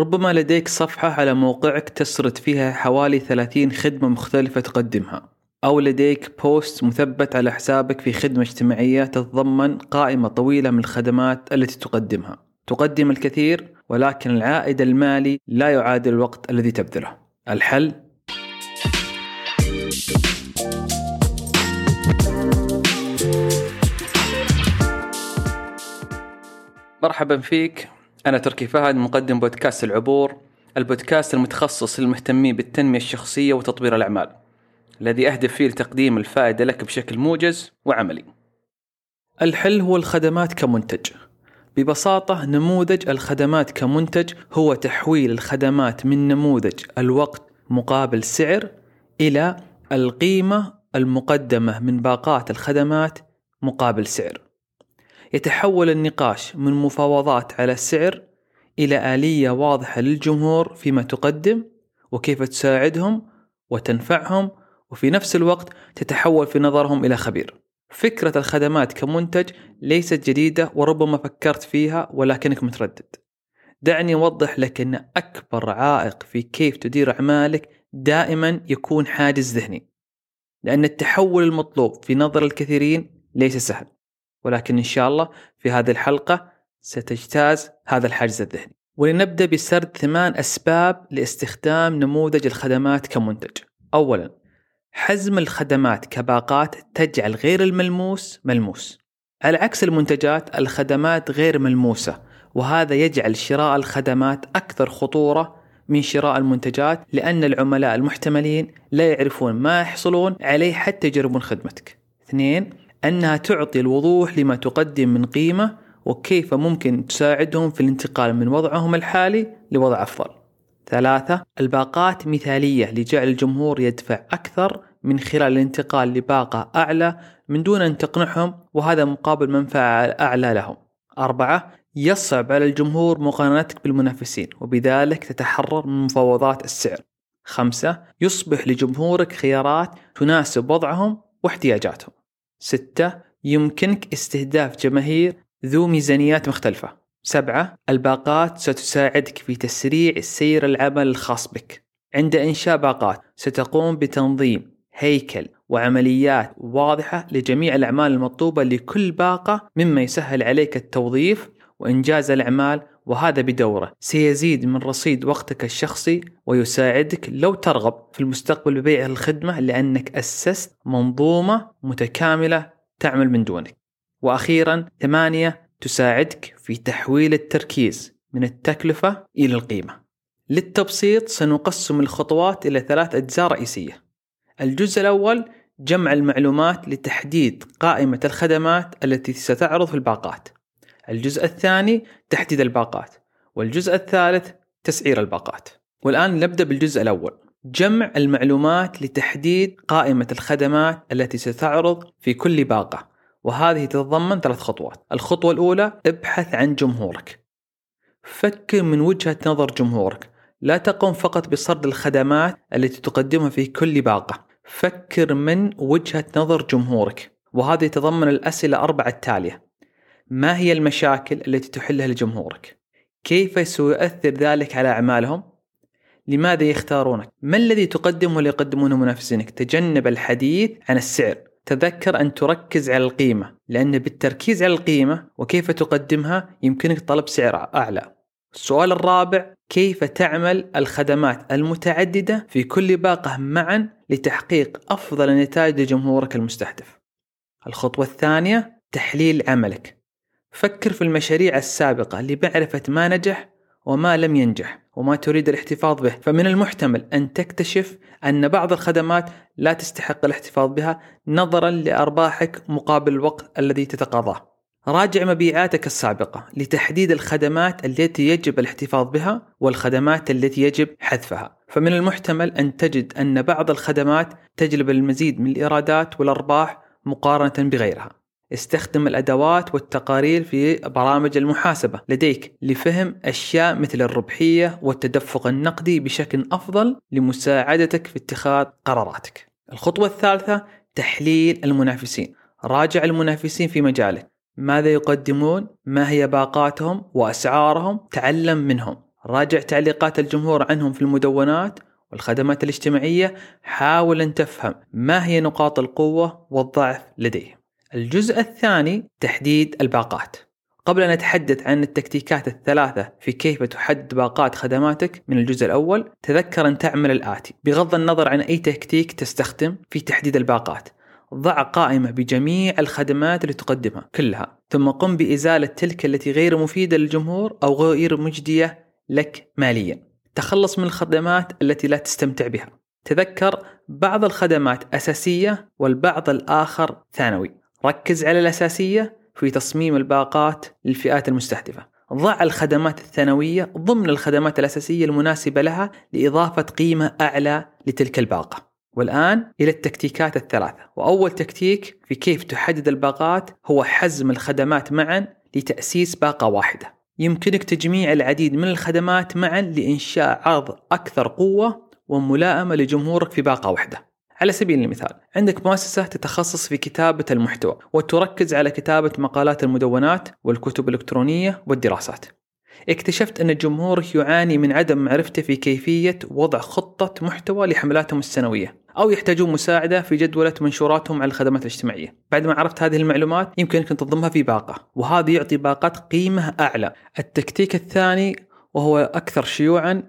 ربما لديك صفحة على موقعك تسرد فيها حوالي 30 خدمة مختلفة تقدمها أو لديك بوست مثبت على حسابك في خدمة اجتماعية تتضمن قائمة طويلة من الخدمات التي تقدمها. تقدم الكثير ولكن العائد المالي لا يعادل الوقت الذي تبذله. الحل؟ مرحبا فيك. أنا تركي فهد مقدم بودكاست العبور البودكاست المتخصص للمهتمين بالتنمية الشخصية وتطوير الأعمال الذي أهدف فيه لتقديم الفائدة لك بشكل موجز وعملي. الحل هو الخدمات كمنتج. ببساطة نموذج الخدمات كمنتج هو تحويل الخدمات من نموذج الوقت مقابل سعر إلى القيمة المقدمة من باقات الخدمات مقابل سعر. يتحول النقاش من مفاوضات على السعر إلى آلية واضحة للجمهور فيما تقدم وكيف تساعدهم وتنفعهم وفي نفس الوقت تتحول في نظرهم إلى خبير. فكرة الخدمات كمنتج ليست جديدة وربما فكرت فيها ولكنك متردد. دعني أوضح لك أن أكبر عائق في كيف تدير أعمالك دائما يكون حاجز ذهني لأن التحول المطلوب في نظر الكثيرين ليس سهل. ولكن إن شاء الله في هذه الحلقة ستجتاز هذا الحاجز الذهني. ولنبدأ بسرد ثمان أسباب لاستخدام نموذج الخدمات كمنتج. أولا حزم الخدمات كباقات تجعل غير الملموس ملموس. على عكس المنتجات الخدمات غير ملموسة وهذا يجعل شراء الخدمات أكثر خطورة من شراء المنتجات لأن العملاء المحتملين لا يعرفون ما يحصلون عليه حتى يجربون خدمتك. اثنين أنها تعطي الوضوح لما تقدم من قيمة وكيف ممكن تساعدهم في الانتقال من وضعهم الحالي لوضع أفضل. ثلاثة الباقات مثالية لجعل الجمهور يدفع أكثر من خلال الانتقال لباقة أعلى من دون أن تقنعهم وهذا مقابل منفعة أعلى لهم. أربعة يصعب على الجمهور مقارنتك بالمنافسين وبذلك تتحرر من مفاوضات السعر. خمسة يصبح لجمهورك خيارات تناسب وضعهم واحتياجاتهم. ستة يمكنك استهداف جماهير ذو ميزانيات مختلفة. سبعة الباقات ستساعدك في تسريع سير العمل الخاص بك. عند إنشاء باقات ستقوم بتنظيم هيكل وعمليات واضحة لجميع الأعمال المطلوبة لكل باقة مما يسهل عليك التوظيف وإنجاز الأعمال وهذا بدوره. سيزيد من رصيد وقتك الشخصي ويساعدك لو ترغب في المستقبل ببيع الخدمة لأنك أسست منظومة متكاملة تعمل من دونك. وأخيرا ثمانية تساعدك في تحويل التركيز من التكلفة إلى القيمة. للتبسيط سنقسم الخطوات إلى ثلاث أجزاء رئيسية. الجزء الأول جمع المعلومات لتحديد قائمة الخدمات التي ستعرض في الباقات. الجزء الثاني تحديد الباقات والجزء الثالث تسعير الباقات. والآن نبدأ بالجزء الأول جمع المعلومات لتحديد قائمة الخدمات التي ستعرض في كل باقة وهذه تتضمن ثلاث خطوات. الخطوة الأولى ابحث عن جمهورك. فكر من وجهة نظر جمهورك لا تقم فقط بسرد الخدمات التي تقدمها في كل باقة. فكر من وجهة نظر جمهورك وهذا يتضمن الأسئلة أربعة التالية. ما هي المشاكل التي تحلها لجمهورك؟ كيف سيؤثر ذلك على أعمالهم؟ لماذا يختارونك؟ ما الذي تقدمه ليقدمونه منافسينك؟ تجنب الحديث عن السعر تذكر أن تركز على القيمة لأن بالتركيز على القيمة وكيف تقدمها يمكنك طلب سعر أعلى السؤال الرابع كيف تعمل الخدمات المتعددة في كل باقة معا لتحقيق أفضل نتائج لجمهورك المستهدف الخطوة الثانية تحليل عملك فكر في المشاريع السابقة لمعرفة ما نجح وما لم ينجح وما تريد الاحتفاظ به. فمن المحتمل أن تكتشف أن بعض الخدمات لا تستحق الاحتفاظ بها نظرا لأرباحك مقابل الوقت الذي تتقاضاه. راجع مبيعاتك السابقة لتحديد الخدمات التي يجب الاحتفاظ بها والخدمات التي يجب حذفها. فمن المحتمل أن تجد أن بعض الخدمات تجلب المزيد من الإيرادات والأرباح مقارنة بغيرها. استخدم الأدوات والتقارير في برامج المحاسبة لديك لفهم أشياء مثل الربحية والتدفق النقدي بشكل أفضل لمساعدتك في اتخاذ قراراتك. الخطوة الثالثة تحليل المنافسين. راجع المنافسين في مجالك. ماذا يقدمون؟ ما هي باقاتهم وأسعارهم؟ تعلم منهم. راجع تعليقات الجمهور عنهم في المدونات والخدمات الاجتماعية حاول أن تفهم ما هي نقاط القوة والضعف لديهم الجزء الثاني تحديد الباقات. قبل أن نتحدث عن التكتيكات الثلاثة في كيف تحدد باقات خدماتك من الجزء الأول تذكر أن تعمل الآتي. بغض النظر عن أي تكتيك تستخدم في تحديد الباقات. ضع قائمة بجميع الخدمات اللي تقدمها كلها ثم قم بإزالة تلك التي غير مفيدة للجمهور أو غير مجدية لك ماليا. تخلص من الخدمات التي لا تستمتع بها. تذكر بعض الخدمات أساسية والبعض الآخر ثانوي. ركز على الأساسية في تصميم الباقات للفئات المستهدفة. ضع الخدمات الثانوية ضمن الخدمات الأساسية المناسبة لها لإضافة قيمة أعلى لتلك الباقة. والآن إلى التكتيكات الثلاثة. وأول تكتيك في كيف تحدد الباقات هو حزم الخدمات معا لتأسيس باقة واحدة. يمكنك تجميع العديد من الخدمات معا لإنشاء عرض أكثر قوة وملائمة لجمهورك في باقة واحدة. على سبيل المثال عندك مؤسسة تتخصص في كتابة المحتوى وتركز على كتابة مقالات المدونات والكتب الإلكترونية والدراسات. اكتشفت أن جمهورك يعاني من عدم معرفته في كيفية وضع خطة محتوى لحملاتهم السنوية أو يحتاجون مساعدة في جدولة منشوراتهم على الخدمات الاجتماعية. بعد ما عرفت هذه المعلومات يمكنك أن تضمها في باقة وهذا يعطي باقات قيمة أعلى. التكتيك الثاني وهو أكثر شيوعا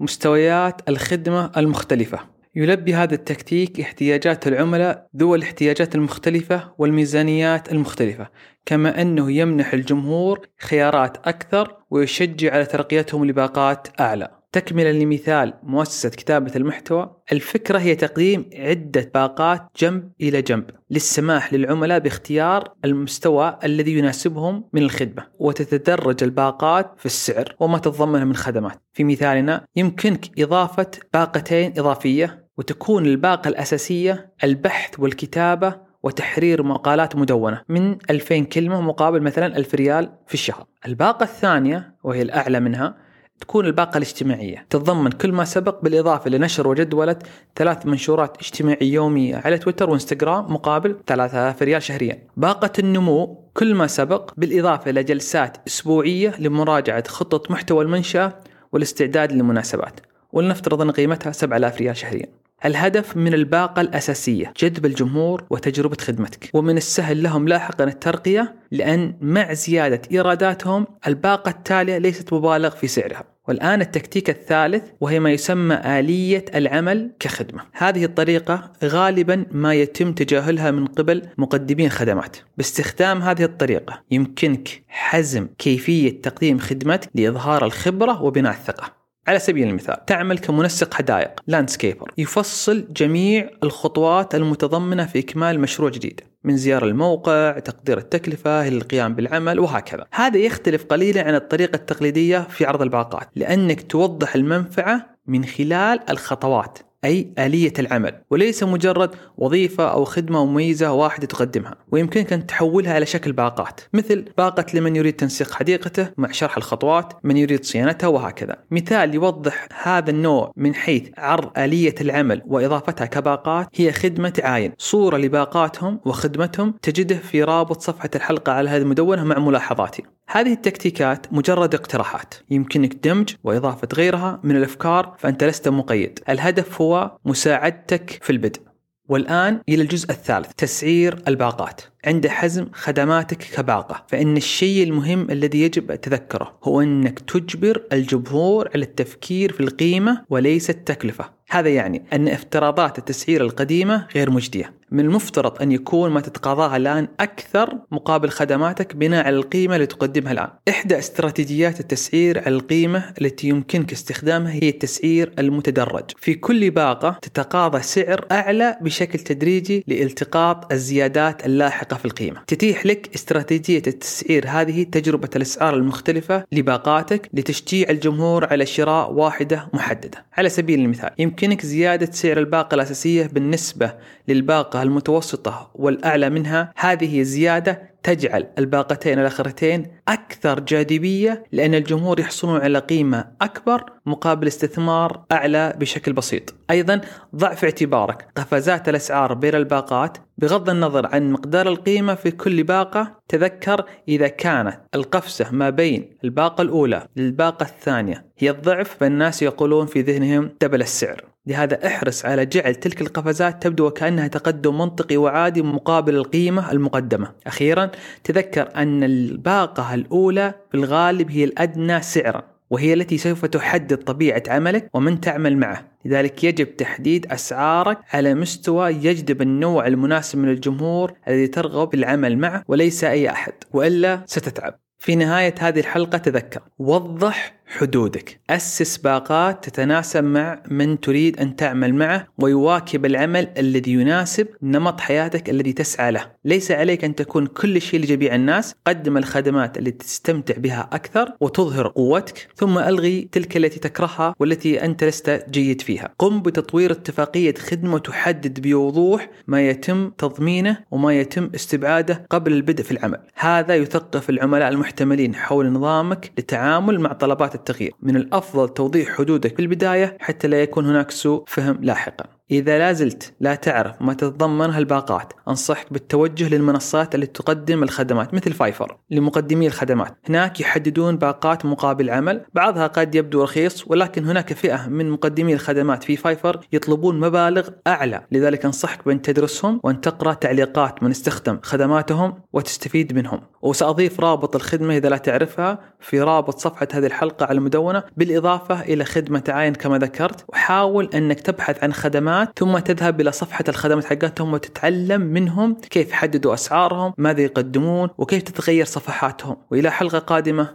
مستويات الخدمة المختلفة. يلبي هذا التكتيك احتياجات العملاء ذو الاحتياجات المختلفة والميزانيات المختلفة كما أنه يمنح الجمهور خيارات أكثر ويشجع على ترقيتهم لباقات أعلى. تكملة لمثال مؤسسة كتابة المحتوى الفكرة هي تقديم عدة باقات جنب إلى جنب للسماح للعملاء باختيار المستوى الذي يناسبهم من الخدمة وتتدرج الباقات في السعر وما تتضمنها من خدمات. في مثالنا يمكنك إضافة باقتين إضافية وتكون الباقة الأساسية البحث والكتابة وتحرير مقالات مدونة من 2000 كلمة مقابل مثلا 1000 ريال في الشهر. الباقة الثانية وهي الأعلى منها تكون الباقة الاجتماعية. تتضمن كل ما سبق بالإضافة لنشر وجدولة ثلاث منشورات اجتماعية يومية على تويتر وإنستغرام مقابل 3000 ريال شهريا. باقة النمو كل ما سبق بالإضافة إلى جلسات أسبوعية لمراجعة خطة محتوى المنشأة والاستعداد للمناسبات. ولنفترض أن قيمتها 7000 ريال شهريا. الهدف من الباقة الأساسية جذب الجمهور وتجربة خدمتك. ومن السهل لهم لاحقا الترقية لأن مع زيادة إيراداتهم الباقة التالية ليست مبالغ في سعرها. والآن التكتيك الثالث وهي ما يسمى آلية العمل كخدمة. هذه الطريقة غالبا ما يتم تجاهلها من قبل مقدمين خدمات. باستخدام هذه الطريقة يمكنك حزم كيفية تقديم خدمتك لإظهار الخبرة وبناء الثقة. على سبيل المثال تعمل كمنسق حدائق لاندسكيبر يفصل جميع الخطوات المتضمنة في إكمال مشروع جديد من زيارة الموقع تقدير التكلفة إلى القيام بالعمل وهكذا. هذا يختلف قليلا عن الطريقة التقليدية في عرض الباقات لأنك توضح المنفعة من خلال الخطوات. أي آلية العمل وليس مجرد وظيفة أو خدمة مميزة واحدة تقدمها ويمكنك أن تحولها إلى شكل باقات مثل باقة لمن يريد تنسيق حديقته مع شرح الخطوات من يريد صيانتها وهكذا. مثال يوضح هذا النوع من حيث عرض آلية العمل وإضافتها كباقات هي خدمة عاين صورة لباقاتهم وخدمتهم تجده في رابط صفحة الحلقة على هذه المدونة مع ملاحظاتي. هذه التكتيكات مجرد اقتراحات. يمكنك دمج وإضافة غيرها من الأفكار فأنت لست مقيد. الهدف هو مساعدتك في البدء. والآن إلى الجزء الثالث تسعير الباقات. عند حزم خدماتك كباقة فإن الشيء المهم الذي يجب تذكره هو أنك تجبر الجمهور على التفكير في القيمة وليس التكلفة. هذا يعني أن افتراضات التسعير القديمة غير مجدية. من المفترض أن يكون ما تتقاضاها الآن أكثر مقابل خدماتك بناء على القيمة اللي تقدمها الآن. إحدى استراتيجيات التسعير على القيمة التي يمكنك استخدامها هي التسعير المتدرج. في كل باقة تتقاضى سعر أعلى بشكل تدريجي لالتقاط الزيادات اللاحقة في القيمة. تتيح لك استراتيجية التسعير هذه تجربة الأسعار المختلفة لباقاتك لتشجيع الجمهور على شراء واحدة محددة. على سبيل المثال يمكنك زيادة سعر الباقة الأساسية بالنسبة للباقة المتوسطة والأعلى منها. هذه زيادة تجعل الباقتين الأخرتين أكثر جاذبية لأن الجمهور يحصلون على قيمة أكبر مقابل استثمار أعلى بشكل بسيط. أيضا ضع في اعتبارك. قفزات الأسعار بين الباقات بغض النظر عن مقدار القيمة في كل باقة. تذكر إذا كانت القفزة ما بين الباقة الأولى للباقة الثانية هي الضعف فالناس يقولون في ذهنهم دبل السعر. لهذا احرص على جعل تلك القفزات تبدو وكأنها تقدم منطقي وعادي مقابل القيمة المقدمة. أخيرا تذكر أن الباقة الأولى في الغالب هي الأدنى سعرا وهي التي سوف تحدد طبيعة عملك ومن تعمل معه. لذلك يجب تحديد أسعارك على مستوى يجذب النوع المناسب من الجمهور الذي ترغب بالعمل معه وليس أي أحد وإلا ستتعب. في نهاية هذه الحلقة تذكر وضح حدودك. أسس باقات تتناسب مع من تريد أن تعمل معه ويواكب العمل الذي يناسب نمط حياتك الذي تسعى له. ليس عليك أن تكون كل شيء لجميع الناس. قدم الخدمات التي تستمتع بها أكثر وتظهر قوتك. ثم ألغي تلك التي تكرهها والتي أنت لست جيد فيها. قم بتطوير اتفاقية خدمة تحدد بوضوح ما يتم تضمينه وما يتم استبعاده قبل البدء في العمل. هذا يثقف العملاء المحتملين حول نظامك للتعامل مع طلبات التغيير. من الأفضل توضيح حدودك في البداية حتى لا يكون هناك سوء فهم لاحقا. إذا لا زلت لا تعرف ما تتضمنها الباقات أنصحك بالتوجه للمنصات التي تقدم الخدمات مثل فايفر لمقدمي الخدمات. هناك يحددون باقات مقابل عمل بعضها قد يبدو رخيص ولكن هناك فئة من مقدمي الخدمات في فايفر يطلبون مبالغ أعلى. لذلك أنصحك بأن تدرسهم وأن تقرأ تعليقات من استخدم خدماتهم وتستفيد منهم. وسأضيف رابط الخدمة إذا لا تعرفها في رابط صفحة هذه الحلقة على المدونة بالإضافة إلى خدمة عين كما ذكرت. وحاول أنك تبحث عن خدمات ثم تذهب إلى صفحة الخدمات حقتهم وتتعلم منهم كيف يحددوا أسعارهم ماذا يقدمون وكيف تتغير صفحاتهم. وإلى حلقة قادمة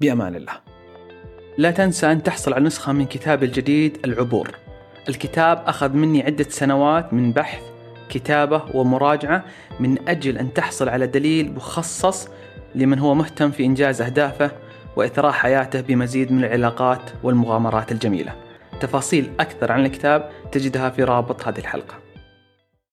بأمان الله. لا تنسى أن تحصل على نسخة من كتابي الجديد العبور. الكتاب أخذ مني عدة سنوات من بحث كتابة ومراجعة من أجل أن تحصل على دليل مخصص لمن هو مهتم في إنجاز أهدافه وإثراء حياته بمزيد من العلاقات والمغامرات الجميلة. تفاصيل أكثر عن الكتاب تجدها في رابط هذه الحلقة.